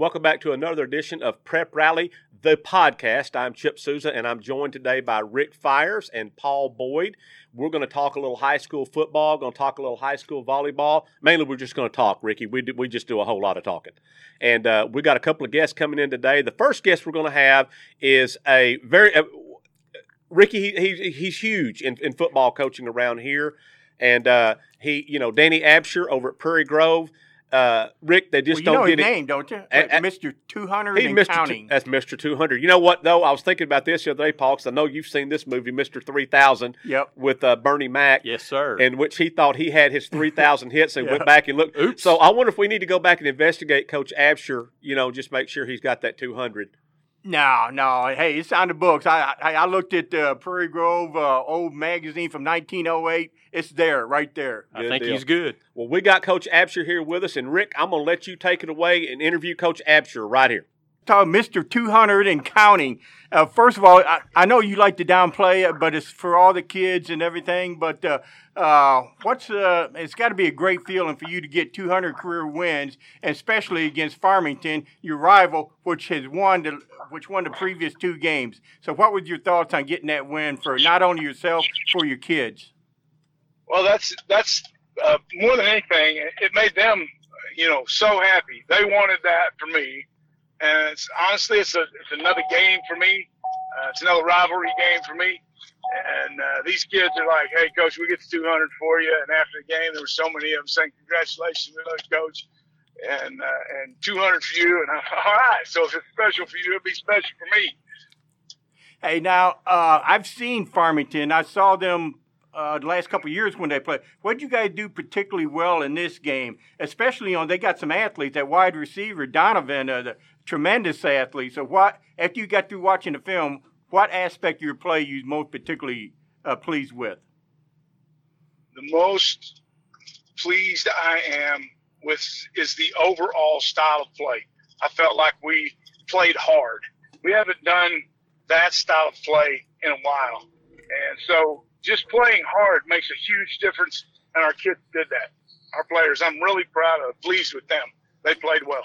welcome back to another edition of Prep Rally, the podcast. I'm Chip Souza, and I'm joined today by Rick Fires and Paul Boyd. We're going to talk a little high school football, going to talk a little high school volleyball. Mainly, we're just going to talk, Ricky. We, do, we just do a whole lot of talking. And uh, we got a couple of guests coming in today. The first guest we're going to have is a very, uh, Ricky, he, he, he's huge in, in football coaching around here. And uh, he, you know, Danny Abshier over at Prairie Grove uh, Rick, they just well, you don't know get his it. name, don't you? Mr. 200 He's and Mr. counting. Two, that's Mr. 200. You know what, though? I was thinking about this the other day, Paul, because I know you've seen this movie, Mr. 3000, Yep. with uh, Bernie Mac. Yes, sir. In which he thought he had his 3,000 hits and Yeah. went back and looked. Oops. So I wonder if we need to go back and investigate Coach Abshier, you know, just make sure he's got that 200. No, no. Hey, it's on the books. I I, I looked at uh, Prairie Grove uh, old magazine from 1908. It's there, right there. I Good think deal. he's good. Well, we got Coach Abshier here with us. And Rick, I'm going to let you take it away and interview Coach Abshier right here. Mr. 200 and counting. Uh, first of all, I, I know you like to downplay it, but it's for all the kids and everything. But uh, uh, what's uh, it's got to be a great feeling for you to get 200 career wins, and especially against Farmington, your rival, which has won the which won the previous two games. So, what was your thoughts on getting that win for not only yourself, for your kids? Well, that's that's uh, more than anything. It made them, you know, so happy. They wanted that for me, and it's honestly, it's a it's another game for me. Uh, it's another rivalry game for me. And uh, these kids are like, "Hey, coach, we get the 200 for you." And after the game, there were so many of them saying, "Congratulations, coach," and uh, and 200 for you. And I, all right, so if it's special for you, it'll be special for me. Hey, now uh, I've seen Farmington. I saw them uh, the last couple years when they played. What did you guys do particularly well in this game? Especially on they got some athletes. That wide receiver Donovan, uh, the tremendous athlete. So, what after you got through watching the film, what aspect of your play you most particularly uh, pleased with? the most pleased I am with is the overall style of play. I felt like we played hard. We haven't done that style of play in a while. And so just playing hard makes a huge difference. And our kids did that. Our players, I'm really proud of, pleased with them. They played well.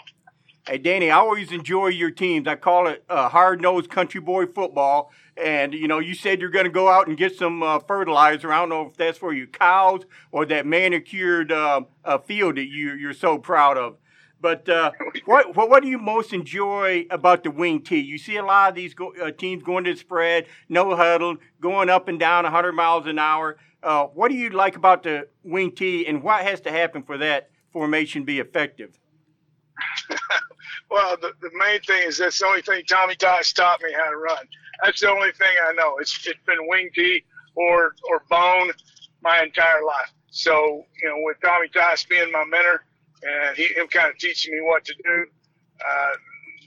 Hey, Danny, I always enjoy your teams. I call it uh, hard nosed country boy football. And, you know, you said you're going to go out and get some uh, fertilizer. I don't know if that's for your cows or that manicured uh, uh, field that you, you're so proud of. But uh, what, what what do you most enjoy about the wing tee? You see a lot of these go, uh, teams going to the spread, no huddle, going up and down 100 miles an hour. Uh, what do you like about the wing tee, and what has to happen for that formation be effective? Well, the, the main thing is that's the only thing Tommy Tosh taught me how to run. That's the only thing I know. It's it's been wing tee or or bone my entire life. So you know, with Tommy Tosh being my mentor and he, him kind of teaching me what to do, uh,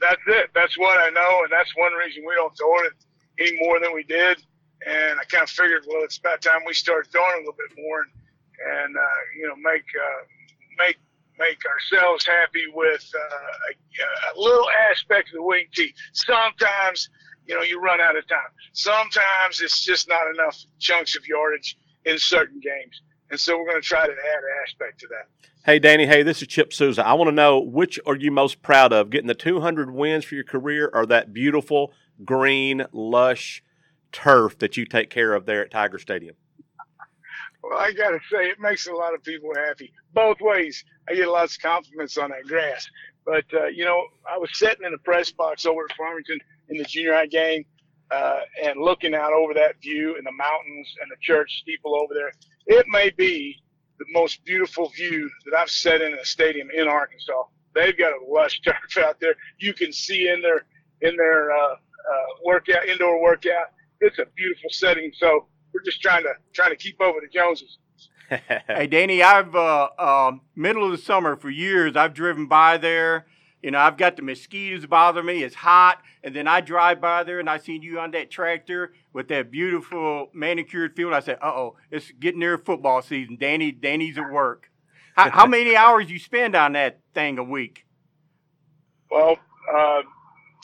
that's it. That's what I know, and that's one reason we don't throw it any more than we did. And I kind of figured, well, it's about time we start throwing a little bit more and and uh, you know make uh, make make ourselves happy with uh, a, a little aspect of the wing tee. Sometimes, you know, you run out of time. Sometimes it's just not enough chunks of yardage in certain games. And so we're going to try to add an aspect to that. Hey, Danny. Hey, this is Chip Souza. I want to know which are you most proud of, getting the 200 wins for your career or that beautiful, green, lush turf that you take care of there at Tiger Stadium? Well, I got to say, it makes a lot of people happy. Both ways. I get lots of compliments on that grass. But, uh, you know, I was sitting in the press box over at Farmington in the junior high game uh, and looking out over that view and the mountains and the church steeple over there. It may be the most beautiful view that I've sat in a stadium in Arkansas. They've got a lush turf out there. You can see in their in their uh, uh, workout, indoor workout. It's a beautiful setting. So we're just trying to trying to keep over the Joneses. Hey, Danny, I've uh, um, middle of the summer for years. I've driven by there. You know, I've got the mosquitoes bother me. It's hot, and then I drive by there and I seen you on that tractor with that beautiful manicured field. I said, "Uh oh, it's getting near football season." Danny, Danny's at work. How, how many hours you spend on that thing a week? Well, uh,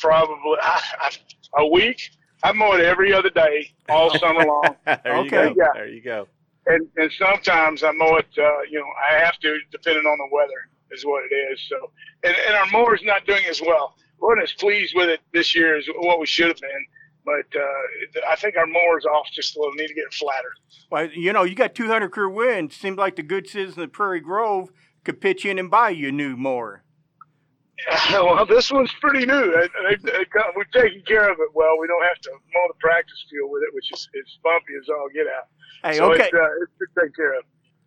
probably I, I, a week. I mow it every other day, all summer long. there you go. Yeah. There you go. and and sometimes I mow it. Uh, you know, I have to, depending on the weather. is what it is. So, and, and our mower's not doing as well. We weren't as pleased with it this year as what we should have been. But uh, I think our mower's off just a little. Need to get it flatter. Well, you know, you got 200 career wins. Seems like the good citizens of Prairie Grove could pitch in and buy you a new mower. well, this one's pretty new. We've taken care of it well. We don't have to mow the practice field with it, which is it's bumpy as all get out. Hey, so okay. It's, uh, it's taken care of.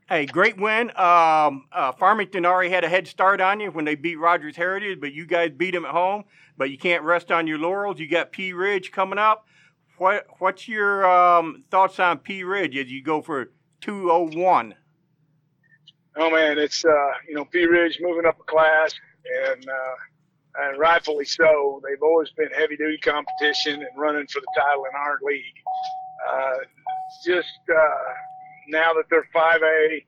Hey, great win. Um, uh, Farmington already had a head start on you when they beat Rogers Heritage, but you guys beat them at home. But you can't rest on your laurels. You got Pea Ridge coming up. What What's your um, thoughts on Pea Ridge as you go for 201? Oh man, it's uh, you know Pea Ridge moving up a class, and uh, and rightfully so. They've always been heavy duty competition and running for the title in our league. Uh, just uh, now that they're 5A,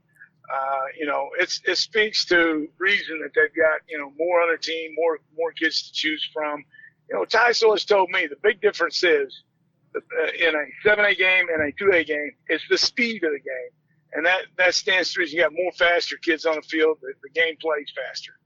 uh, you know, it's, it speaks to reason that they've got, you know, more on their team, more, more kids to choose from. You know, Tyso has told me the big difference is uh, in a 7A game and a 2A game, it's the speed of the game. And that, that stands to reason you got more faster kids on the field. The, the game plays faster.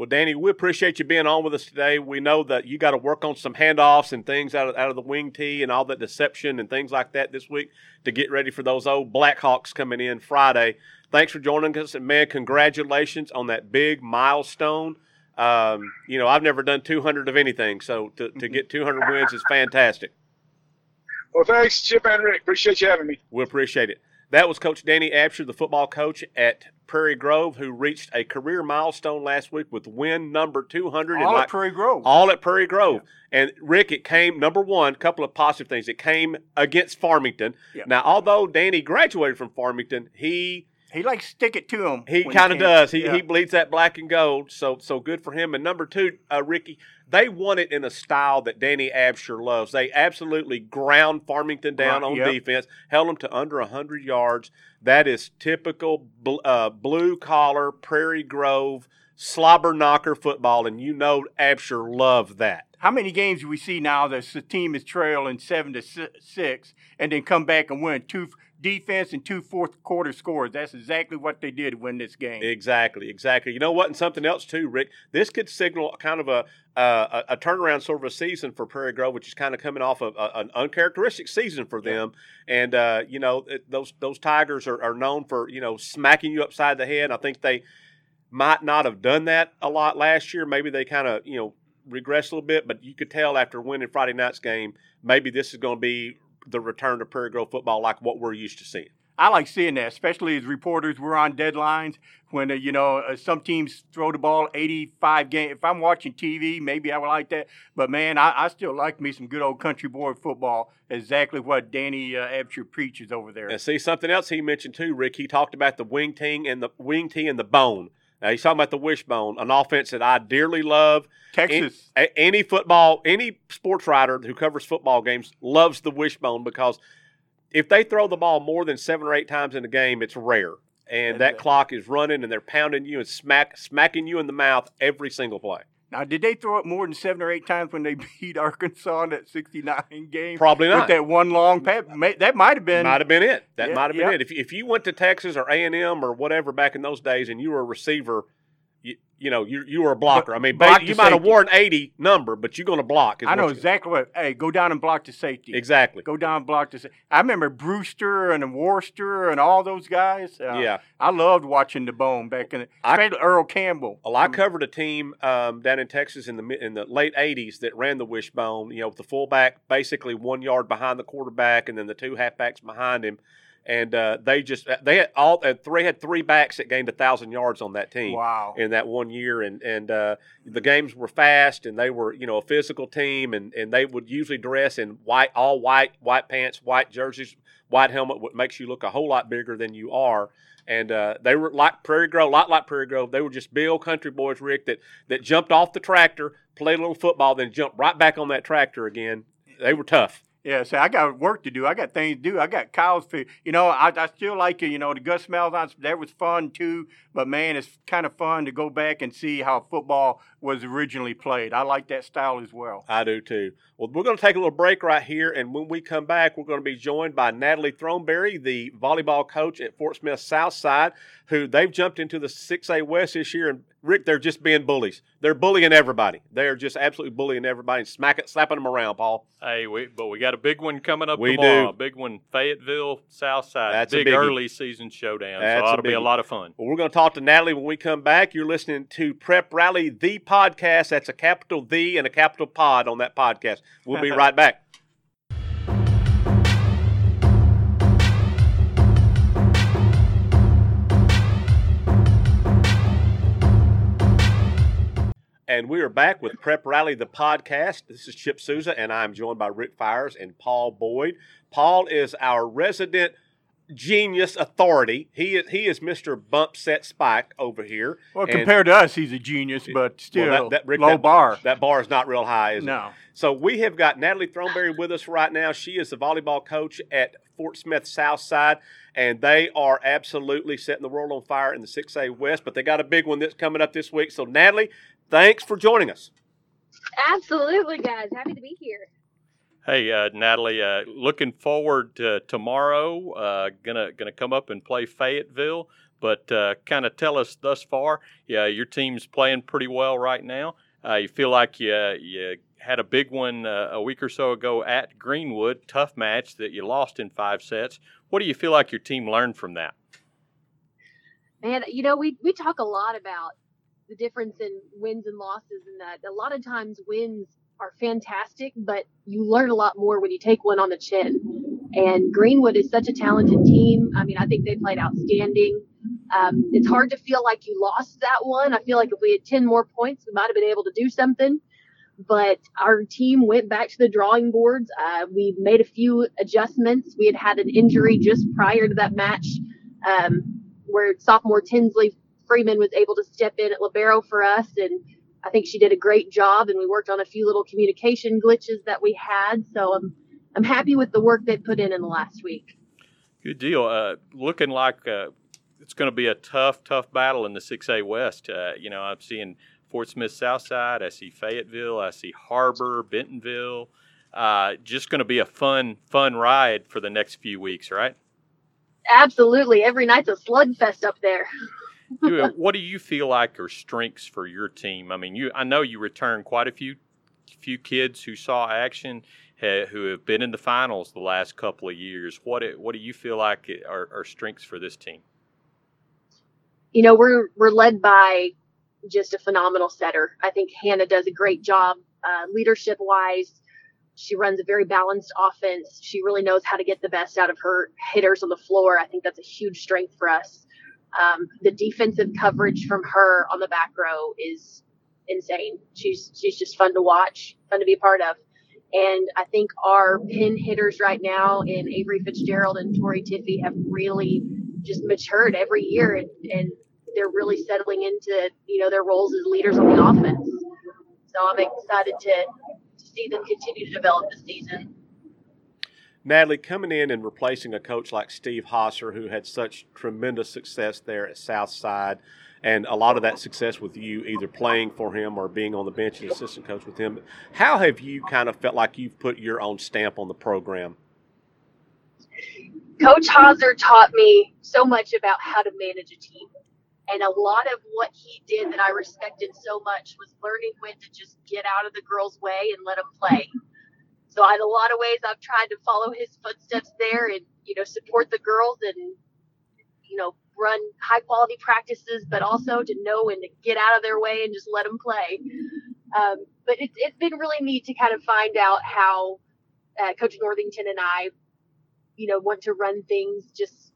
Well, Danny, we appreciate you being on with us today. We know that you got to work on some handoffs and things out of, out of the wing tee and all that deception and things like that this week to get ready for those old Blackhawks coming in Friday. Thanks for joining us, and man, congratulations on that big milestone. Um, you know, I've never done 200 of anything, so to, to get 200 wins is fantastic. Well, thanks, Chip and Rick. Appreciate you having me. We appreciate it. That was Coach Danny Abshier, the football coach at Prairie Grove, who reached a career milestone last week with win number 200. All like, at Prairie Grove. All at Prairie Grove. Yeah. And Rick, it came, number one, a couple of positive things. It came against Farmington. Yeah. Now, although Danny graduated from Farmington, he he likes stick it to him. He kind of does. He, yeah. he bleeds that black and gold. So so good for him. And number two, uh, Ricky, they won it in a style that Danny Abshier loves. They absolutely ground Farmington down Right, on yep. defense, held them to under 100 yards. That is typical bl- uh, blue collar, Prairie Grove, slobber knocker football. And you know Abshier loved that. How many games do we see now that the team is trailing seven to six and then come back and win two defense and two fourth quarter scores? That's exactly what they did to win this game. Exactly, exactly. You know what? And something else too, Rick. This could signal kind of a uh, a, a turnaround sort of a season for Prairie Grove, which is kind of coming off of a, an uncharacteristic season for them. And uh, you know, it, those those Tigers are, are known for you know smacking you upside the head. I think they might not have done that a lot last year. Maybe they kind of you know regressed a little bit, but you could tell after winning Friday night's game, maybe this is going to be the return to Prairie Grove football like what we're used to seeing. I like seeing that, especially as reporters. We're on deadlines when uh, you know uh, some teams throw the ball 85 games. If I'm watching TV, maybe I would like that. But man, I, I still like me some good old country boy football. Exactly what Danny uh, Abshier preaches over there. And see something else he mentioned too, Rick. He talked about the wing tee and the wing tee and the bone. Now he's talking about the wishbone, an offense that I dearly love. Texas. Any, any football, any sports writer who covers football games loves the wishbone because if they throw the ball more than seven or eight times in a game, it's rare. And that clock is running, and they're pounding you and smack smacking you in the mouth every single play. Now, did they throw it more than seven or eight times when they beat Arkansas in that 69 game? Probably With not. that one long pass. That might have been. might have been it. That Yeah, might have been yeah. it. If, if you went to Texas or A and M or whatever back in those days, and you were a receiver, you, you know you you were a blocker. I mean, block you might have worn eighty number, but you're going to block. I know what exactly what. Hey, go down and block the safety. exactly. Go down and block the safety. I remember Brewster and Worster and all those guys. Uh, Yeah. I loved watching the bone back in the, I- especially Earl Campbell. Well, I covered a team um, down in Texas in the in the late '80s that ran the wishbone. You know, with the fullback basically one yard behind the quarterback, and then the two halfbacks behind him. And uh, they just they had all uh, three had three backs that gained a thousand yards on that team. Wow. in that one year and and uh, the games were fast and they were you know a physical team and and they would usually dress in white all white white pants white jerseys white helmet what makes you look a whole lot bigger than you are and uh, they were like Prairie Grove, a lot like Prairie Grove. They were just big old country boys, Rick, that that jumped off the tractor, played a little football, then jumped right back on that tractor again. They were tough. Yeah, so I got work to do. I got things to do. I got cows to, you know, I, I still like it. You know, the Gus Malzahn, that was fun too. But man, it's kind of fun to go back and see how football was originally played. I like that style as well. I do too. Well, we're going to take a little break right here. And when we come back, we're going to be joined by Natalie Throneberry, the volleyball coach at Fort Smith Southside, who they've jumped into the 6A West this year. And Rick, they're just being bullies. They're bullying everybody. They're just absolutely bullying everybody and smack slapping them around, Paul. Hey, we, but we got a big one coming up We tomorrow. do. A big one, Fayetteville, Southside. That's a big early season showdown. That's so a it ought to be a lot of fun. Well, we're going to talk to Natalie when we come back. You're listening to Prep Rally, the podcast. That's a capital The and a capital Pod on that podcast. We'll be right back. And we are back with Prep Rally, the podcast. This is Chip Souza, and I'm joined by Rick Fires and Paul Boyd. Paul is our resident genius authority. He is he is Mr. Bump Set Spike over here. Well, And- compared to us, he's a genius, but still Well, that- that- Rick, low that- bar. That bar is not real high, is it? no. So we have got Natalie Throneberry with us right now. She is the volleyball coach at Fort Smith Southside, and they are absolutely setting the world on fire in the 6A West. But they got a big one that's coming up this week. So Natalie, thanks for joining us. Absolutely, guys. Happy to be here. Hey, uh, Natalie, uh, looking forward to tomorrow. Uh, gonna gonna come up and play Fayetteville, but uh, kind of tell us thus far. Yeah, your team's playing pretty well right now. Uh, you feel like you you had a big one uh, a week or so ago at Greenwood, tough match that you lost in five sets. What do you feel like your team learned from that? Man, you know, we, we talk a lot about the difference in wins and losses, and that a lot of times wins are fantastic, but you learn a lot more when you take one on the chin. And Greenwood is such a talented team. I mean, I think they played outstanding. Um, it's hard to feel like you lost that one. I feel like if we had 10 more points, we might have been able to do something. But our team went back to the drawing boards. Uh, we made a few adjustments. We had had an injury just prior to that match um, where sophomore Tinsley Freeman was able to step in at libero for us, and I think she did a great job. And we worked on a few little communication glitches that we had. So I'm I'm happy with the work they put in in the last week. Good deal. Uh, looking like uh, it's going to be a tough, tough battle in the 6A West. Uh, you know, I'm seeing Fort Smith Southside. I see Fayetteville. I see Harbor, Bentonville. Uh, just going to be a fun, fun ride for the next few weeks, right? Absolutely, every night's a slugfest up there. You- what do you feel like are strengths for your team? I mean, you. I know you return quite a few, few kids who saw action, ha, who have been in the finals the last couple of years. What do- What do you feel like are, are strengths for this team? you know, we're we're led by just a phenomenal setter. I think Hannah does a great job uh, leadership wise. She runs a very balanced offense. She really knows how to get the best out of her hitters on the floor. I think that's a huge strength for us. Um, the defensive coverage from her on the back row is insane. She's she's just fun to watch, fun to be a part of. And I think our pin hitters right now in Avery Fitzgerald and Tori Tiffy have really just matured every year and, and they're really settling into you know their roles as leaders on the offense. So I'm excited to, to see them continue to develop this season. Natalie, coming in and replacing a coach like Steve Hauser, who had such tremendous success there at Southside, and a lot of that success with you either playing for him or being on the bench as assistant coach with him. How have you kind of felt like you've put your own stamp on the program? Coach Hauser taught me so much about how to manage a team. And a lot of what he did that I respected so much was learning when to just get out of the girls' way and let them play. So in a lot of ways, I've tried to follow his footsteps there and, you know, support the girls and, you know, run high quality practices, but also to know when to get out of their way and just let them play. Um, but it's, it's been really neat to kind of find out how uh, Coach Northington and I you know want to run things just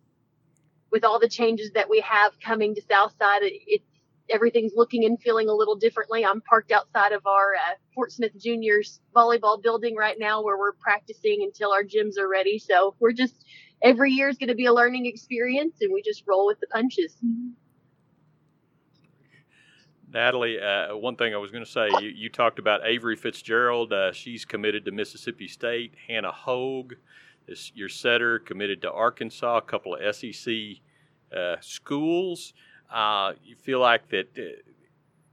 with all the changes that we have coming to Southside. It, it's everything's looking and feeling a little differently. I'm parked outside of our uh, Fort Smith Juniors volleyball building right now, where we're practicing until our gyms are ready. So we're just every year is going to be a learning experience, and we just roll with the punches. Natalie, uh, one thing I was going to say, you, you, talked about Avery Fitzgerald. Uh, she's committed to Mississippi State. Hannah Hogue, your setter, committed to Arkansas. A couple of SEC uh, schools. Uh, you feel like that uh,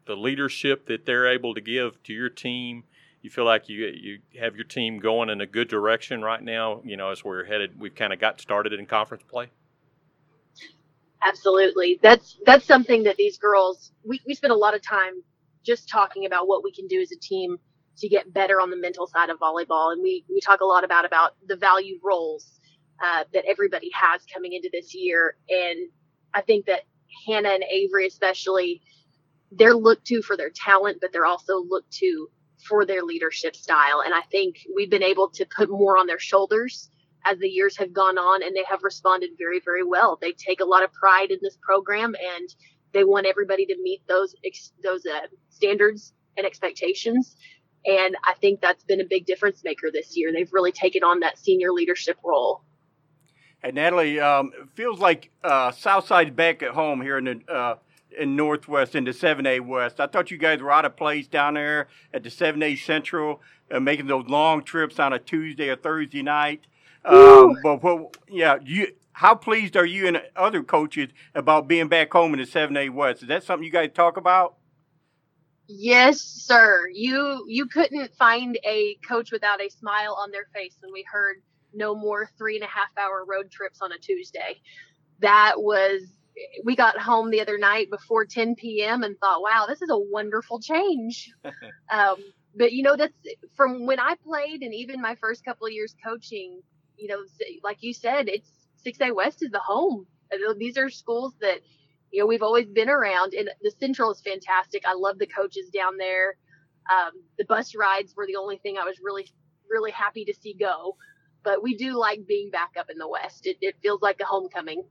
the leadership that they're able to give to your team. You feel like you you have your team going in a good direction right now. You know, as we're headed, we've kind of got started in conference play. Absolutely. That's that's something that these girls we, we spend a lot of time just talking about what we can do as a team to get better on the mental side of volleyball. And we, we talk a lot about about the valued roles uh, that everybody has coming into this year. And I think that Hannah and Avery especially, they're looked to for their talent, but they're also looked to for their leadership style. And I think we've been able to put more on their shoulders as the years have gone on and they have responded very very well. They take a lot of pride in this program and they want everybody to meet those those uh, standards and expectations. And i think that's been a big difference maker this year. They've really taken on that senior leadership role hey natalie um, it feels like uh, southside's back at home here in the uh, in Northwest in the 7A West. I thought you guys were out of place down there at the 7A Central, uh, making those long trips on a Tuesday or Thursday night. Um, but what, yeah, you how pleased are you and other coaches about being back home in the seven A West? Is that something you guys talk about? Yes, sir. You you couldn't find a coach without a smile on their face when we heard no more three and a half hour road trips on a Tuesday. That was we got home the other night before 10 p.m. and thought, wow, this is a wonderful change. um, but you know, that's from when I played and even my first couple of years coaching you know, like you said, it's 6A West is the home. These are schools that, you know, we've always been around, and the Central is fantastic. I love the coaches down there. Um, the bus rides were the only thing I was really, really happy to see go. But we do like being back up in the West. It, it feels like a homecoming.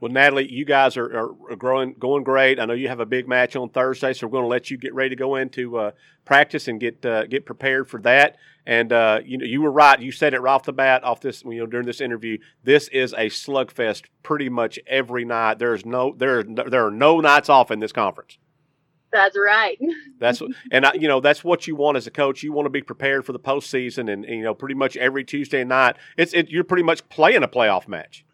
Well, Natalie, you guys are, are, growing, going great. I know you have a big match on Thursday, so we're going to let you get ready to go into uh, practice and get uh, get prepared for that. And uh, you know, you were right. You said it right off the bat, off this, you know, during this interview. This is a slugfest pretty much every night. There's no there there are no nights off in this conference. That's right. that's and I, you know that's what you want as a coach. You want to be prepared for the postseason, and, and you know pretty much every Tuesday night, it's it, you're pretty much playing a playoff match.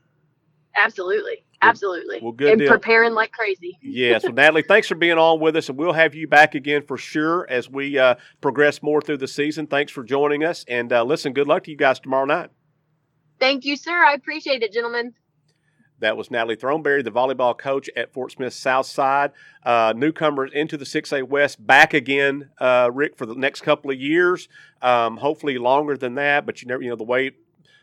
Absolutely. Absolutely. Well, good and deal. preparing like crazy. yes. Well, Natalie, thanks for being on with us, and we'll have you back again for sure as we uh, progress more through the season. Thanks for joining us, and uh, listen, good luck to you guys tomorrow night. Thank you, sir. I appreciate it, gentlemen. That was Natalie Throneberry, the volleyball coach at Fort Smith Southside. Uh, newcomers into the 6A West back again, uh, Rick, for the next couple of years. Um, hopefully longer than that, but you never, you know, the way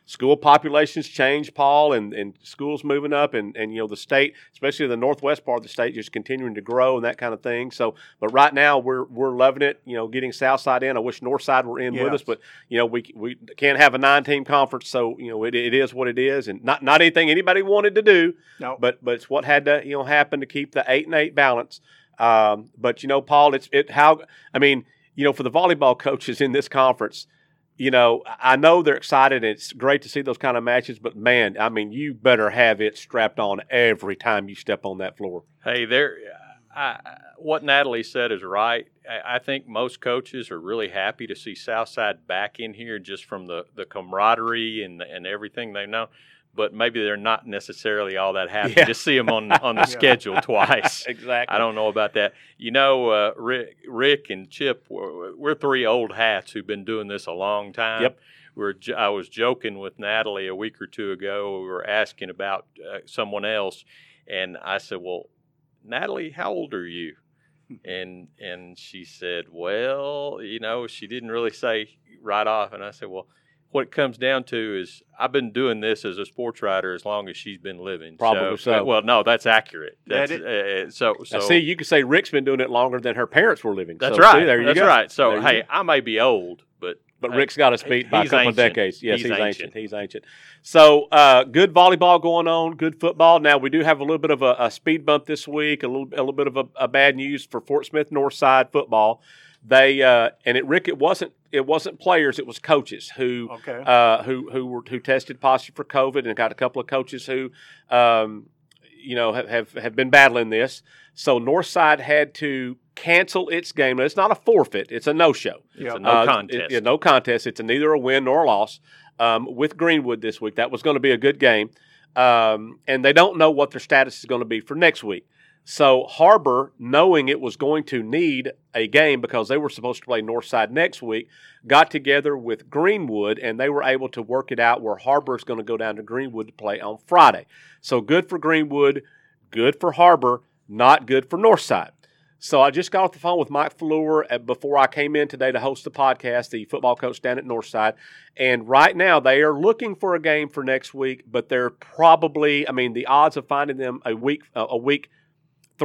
school populations change, Paul, and, and schools moving up, and, and you know the state, especially the northwest part of the state, just continuing to grow and that kind of thing. So, but right now we're we're loving it. You know, getting Southside in. I wish Northside were in with us, but you know we we can't have a nine team conference, so you know it, it is what it is, and not not anything anybody wanted to do. No, but but it's what had to you know happen to keep the eight and eight balance. Um, but you know, Paul, it's it how I mean, you know, for the volleyball coaches in this conference you know, I know they're excited. And it's great to see those kind of matches, but man, I mean, you better have it strapped on every time you step on that floor. Hey, there, I, what Natalie said is right. I, think most coaches are really happy to see Southside back in here just from the, the camaraderie and and everything they know but maybe they're not necessarily all that happy yeah. to see them on on the yeah. schedule twice. exactly. I don't know about that. You know, uh, Rick, Rick and Chip, we're, we're, three old hats who've been doing this a long time. Yep. We're, I was joking with Natalie a week or two ago. We were asking about uh, someone else, and I said, "Well, Natalie, how old are you?" and and she said, "Well, you know, she didn't really say right off." And I said, "Well." What it comes down to is I've been doing this as a sports writer as long as she's been living. Probably so. so. Well, no, that's accurate. That's, that uh, so. So see, you could say Rick's been doing it longer than her parents were living. That's so, right. See, there you that's go. right. So hey, go. I may be old, but but Rick's got us beat by a couple ancient. of decades. Yes, he's, he's ancient. ancient. He's ancient. So uh, good volleyball going on, good football. Now we do have a little bit of a, a speed bump this week, a little a little bit of a, a bad news for Fort Smith Northside football. They uh, and it Rick, it wasn't it wasn't players, it was coaches who okay. uh, who who were who tested positive for COVID, and got a couple of coaches who. Um, you know, have, have, have been battling this. So Northside had to cancel its game. It's not a forfeit; it's a no-show. It's Yeah. a no Uh, contest. it- yeah, no contest. It's a neither a win nor a loss um, with Greenwood this week. That was going to be a good game, um, and they don't know what their status is going to be for next week. So Harbor, knowing it was going to need a game because they were supposed to play Northside next week, got together with Greenwood and they were able to work it out where Harbor is going to go down to Greenwood to play on Friday. So good for Greenwood, good for Harbor, not good for Northside. So I just got off the phone with Mike Flores before I came in today to host the podcast, the football coach down at Northside. And right now they are looking for a game for next week, but they're probably, I mean, the odds of finding them a week, uh, a week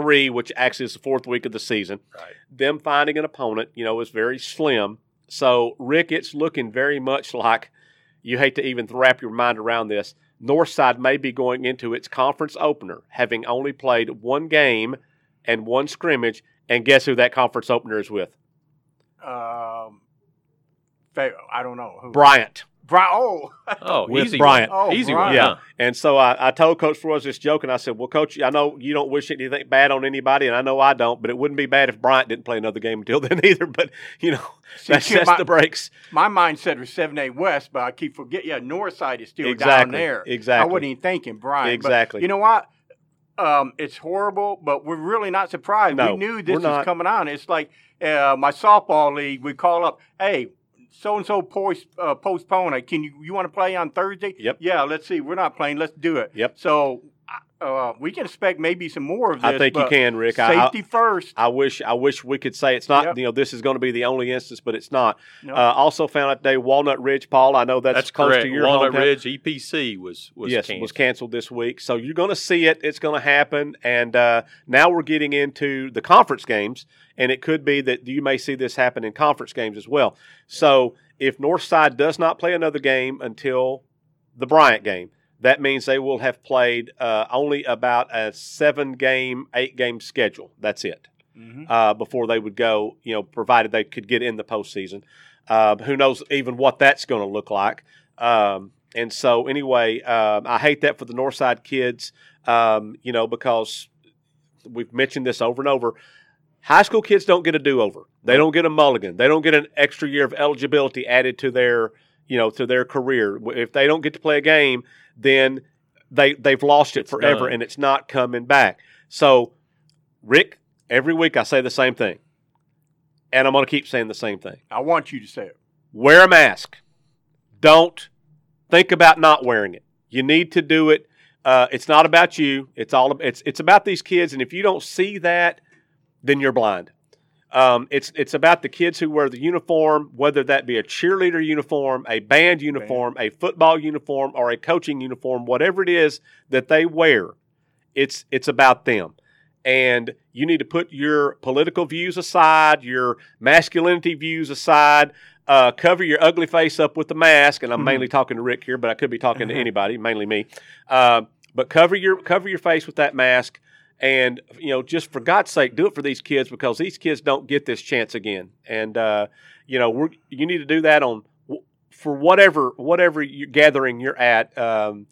three, which actually is the fourth week of the season, Right. them finding an opponent, you know, is very slim. So Rick, it's looking very much like you hate to even wrap your mind around this. Northside may be going into its conference opener having only played one game and one scrimmage, and guess who that conference opener is with? Um, I don't know. Who? Bryant. Bri- oh, Oh, With easy Bryant. one. Oh, easy Bryant. one. Yeah. And so I, I told Coach Flores this joke, and I said, "Well, Coach, I know you don't wish anything bad on anybody, and I know I don't, but it wouldn't be bad if Bryant didn't play another game until then either. But you know, See, that's Chip, just my- the breaks. my mindset was seven A West, but I keep forget. Yeah, North Side is still down there. Exactly. I wasn't even thinking Bryant. but Exactly. you know what? Um, it's horrible, but we're really not surprised. No, we knew this was coming on. It's like uh, my softball league. We call up, hey, so and so uh, postpone it. Can you you want to play on Thursday? Yep. Yeah, let's see. We're not playing. Let's do it. Yep. So uh, we can expect maybe some more of this. I think you can, Rick. I, I, Safety first. I wish I wish we could say it's not. Yep. You know, this is going to be the only instance, but it's not. No. Uh, also found out today, Walnut Ridge, Paul. I know that's, That's close correct. to your home. Walnut hometown. Ridge EPC was was yes, canceled. was canceled this week. So you're going to see it. It's going to happen. And uh, now we're getting into the conference games, and it could be that you may see this happen in conference games as well. So if Northside does not play another game until the Bryant game, that means they will have played uh, only about a seven game, eight game schedule. That's it Mhm. uh, before they would go, you know, provided they could get in the postseason. Uh, who knows even what that's going to look like? Um, and so, anyway, um, I hate that for the Northside kids, um, you know, because we've mentioned this over and over. High school kids don't get a do over. They don't get a mulligan. They don't get an extra year of eligibility added to their, you know, to their career. If they don't get to play a game, then they they've lost it It's forever, done. and it's not coming back. So, Rick, every week I say the same thing, and I'm going to keep saying the same thing. I want you to say it. Wear a mask. Don't think about not wearing it. You need to do it. Uh, it's not about you. It's all. It's it's about these kids, and if you don't see that, then you're blind. Um, it's it's about the kids who wear the uniform, whether that be a cheerleader uniform, a band uniform, a football uniform, or a coaching uniform, whatever it is that they wear. It's it's about them, and you need to put your political views aside, your masculinity views aside. Uh, cover your ugly face up with the mask, and I'm Mhm. mainly talking to Rick here, but I could be talking to anybody, mainly me. Uh, but cover your cover your face with that mask, and you know, just for God's sake, do it for these kids because these kids don't get this chance again. And uh, you know, we're you need to do that on for whatever whatever you gathering you're at. Um,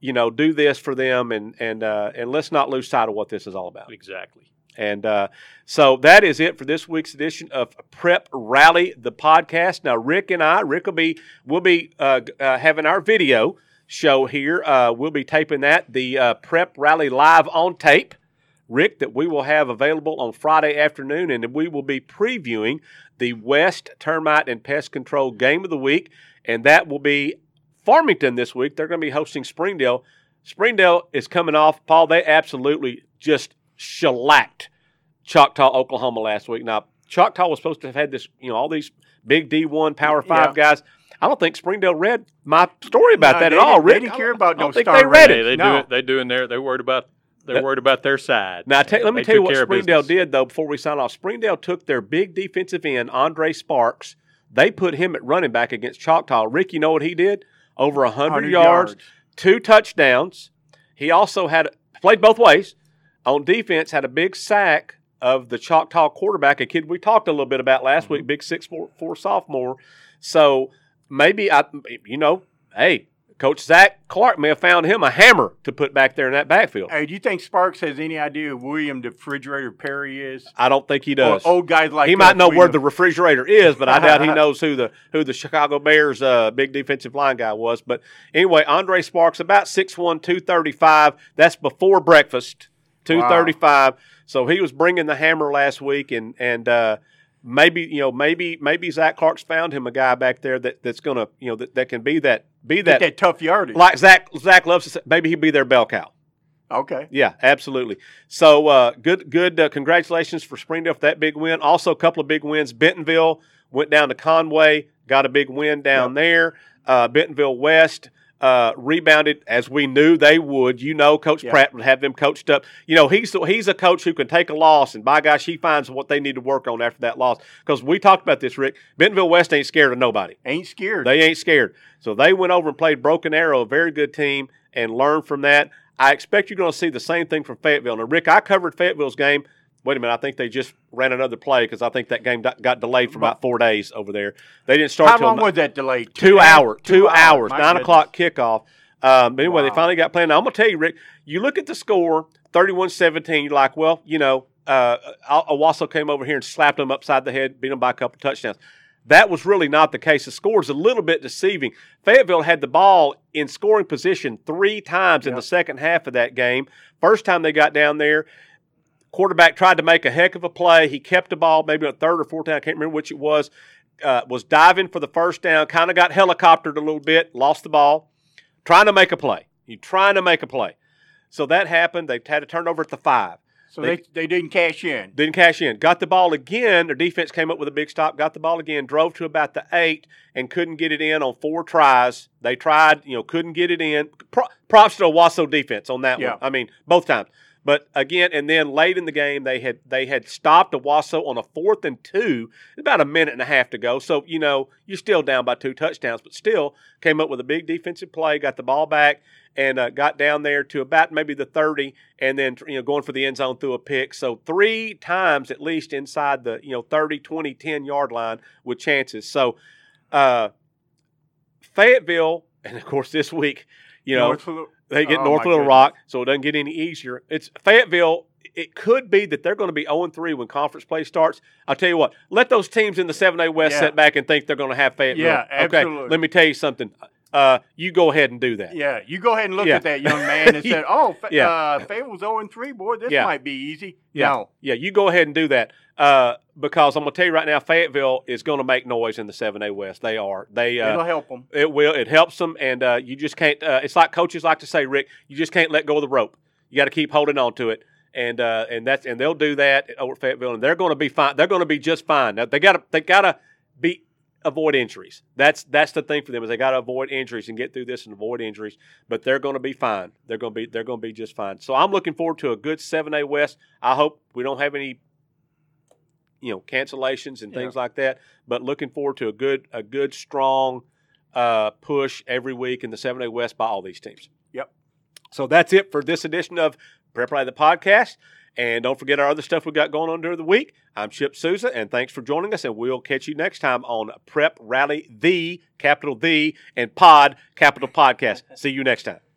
you know, do this for them, and and uh, and let's not lose sight of what this is all about. exactly. And uh, so that is it for this week's edition of Prep Rally, the podcast. Now, Rick and I, Rick will be will be uh, uh, having our video show here. Uh, we'll be taping that the uh, Prep Rally live on tape. Rick, that we will have available on Friday afternoon, and we will be previewing the West Termite and Pest Control Game of the Week, and that will be Farmington this week. They're going to be hosting Springdale. Springdale is coming off, Paul. They absolutely just shellacked Choctaw, Oklahoma last week. Now, Choctaw was supposed to have had this, you know, all these big D1 Power Five guys. I don't think Springdale read my story about No, that at all. didn't- they didn't I care don't- about I don't no think they read it. they No. do it. They doing their. They're worried about. They're That- worried about their side. Now, ta- let me They tell you what care Springdale did, though, before we sign off. Springdale took their big defensive end, Andre Sparks. They put him at running back against Choctaw. Rick, you know what he did? Over 100, 100 yards, yards. two touchdowns. He also had played both ways. On defense, had a big sack of the Choctaw quarterback, a kid we talked a little bit about last mm-hmm. week, big six four, four sophomore. So maybe I, you know, hey, Coach Zach Clark may have found him a hammer to put back there in that backfield. Hey, do you think Sparks has any idea who William the Refrigerator Perry is? I don't think he Or does. old guys like he might know where the refrigerator is, but I doubt he knows who the who the Chicago Bears uh, big defensive line guy was. But anyway, Andre Sparks about 6'1", 235. That's before breakfast, two thirty five. So he was bringing the hammer last week, and and uh, maybe you know maybe maybe Zach Clark's found him a guy back there that, that's gonna you know that, that can be that be that, that tough yardage. like Zach Zach loves to say, maybe he'd be their bell cow. okay. Yeah, absolutely. So uh, good, good. Uh, congratulations for Springdale for that big win. Also, a couple of big wins. Bentonville went down to Conway, got a big win down there. Uh, Bentonville West uh, rebounded as we knew they would. You know, Coach Yeah. Pratt would have them coached up. You know, he's he's a coach who can take a loss, and by gosh, he finds what they need to work on after that loss. Because we talked about this, Rick. Bentonville West ain't scared of nobody. Ain't scared. They ain't scared. So they went over and played Broken Arrow, a very good team, and learned from that. I expect you're going to see the same thing from Fayetteville. Now, Rick, I covered Fayetteville's game. Wait a minute, I think they just ran another play because I think that game got- delayed for about four days over there. They didn't start How long was that delay? two half? hours, two hours, My nine goodness. o'clock kickoff. Um, but anyway, they finally got playing. Now, I'm going to tell you, Rick, you look at the score, 31-17, you're like, well, you know, uh, Owasso came over here and slapped them upside the head, beat them by a couple touchdowns. That was really not the case. The score is a little bit deceiving. Fayetteville had the ball in scoring position three times in the second half of that game. First time they got down there, quarterback tried to make a heck of a play. He kept the ball maybe on third or fourth down. I can't remember which it was. Uh, was diving for the first down, kind of got helicoptered a little bit, lost the ball, trying to make a play. You trying to make a play. So that happened. They had a turnover at the five. So they, they didn't cash in. Didn't cash in. Got the ball again. Their defense came up with a big stop. Got the ball again. Drove to about the eight and couldn't get it in on four tries. They tried, you know, couldn't get it in. Pro- props to Owasso defense on that Yeah. one. I mean, both times. But again, and then late in the game, they had they had stopped Owasso on a fourth and two. About a minute and a half to go. So you know you're still down by two touchdowns, but still came up with a big defensive play. Got the ball back and uh, got down there to about maybe the 30 and then you know going for the end zone through a pick so three times at least inside the you know 30 20 10 yard line with chances so uh fayetteville and of course this week you know North they get Oh, north little goodness. rock so it doesn't get any easier it's fayetteville it could be that they're going to be 0 3 when conference play starts. I'll tell you what, let those teams in the 7A West Yeah. sit back and think they're going to have Fayetteville. Yeah, Okay, absolutely. let me tell you something. Uh, you go ahead and do that. Yeah, you go ahead and look Yeah. at that young man and said, "Oh, Fa- Yeah. uh, Fayetteville's 0 and 3, boy. This Yeah. might be easy." Yeah. No, Yeah, you go ahead and do that uh, because I'm going to tell you right now, Fayetteville is going to make noise in the 7A West. They are. They it'll uh, help them. it will. It helps them, and uh, you just can't. Uh, it's like coaches like to say, Rick. You just can't let go of the rope. You got to keep holding on to it, and uh, and that's and they'll do that over Fayetteville, and they're going to be fine. They're going to be just fine. Now they got to they got to be avoid injuries. That's that's the thing for them is they got to avoid injuries and get through this and avoid injuries. But they're going to be fine. They're going to be they're going to be just fine. So I'm looking forward to a good 7A West. I hope we don't have any you know cancellations and things like that. But looking forward to a good a good strong uh, push every week in the 7A West by all these teams. Yep. So that's it for this edition of Prep Rally the podcast. And don't forget our other stuff we got going on during the week. I'm Chip Souza, and thanks for joining us. And we'll catch you next time on Prep Rally the capital the and Pod capital podcast. See you next time.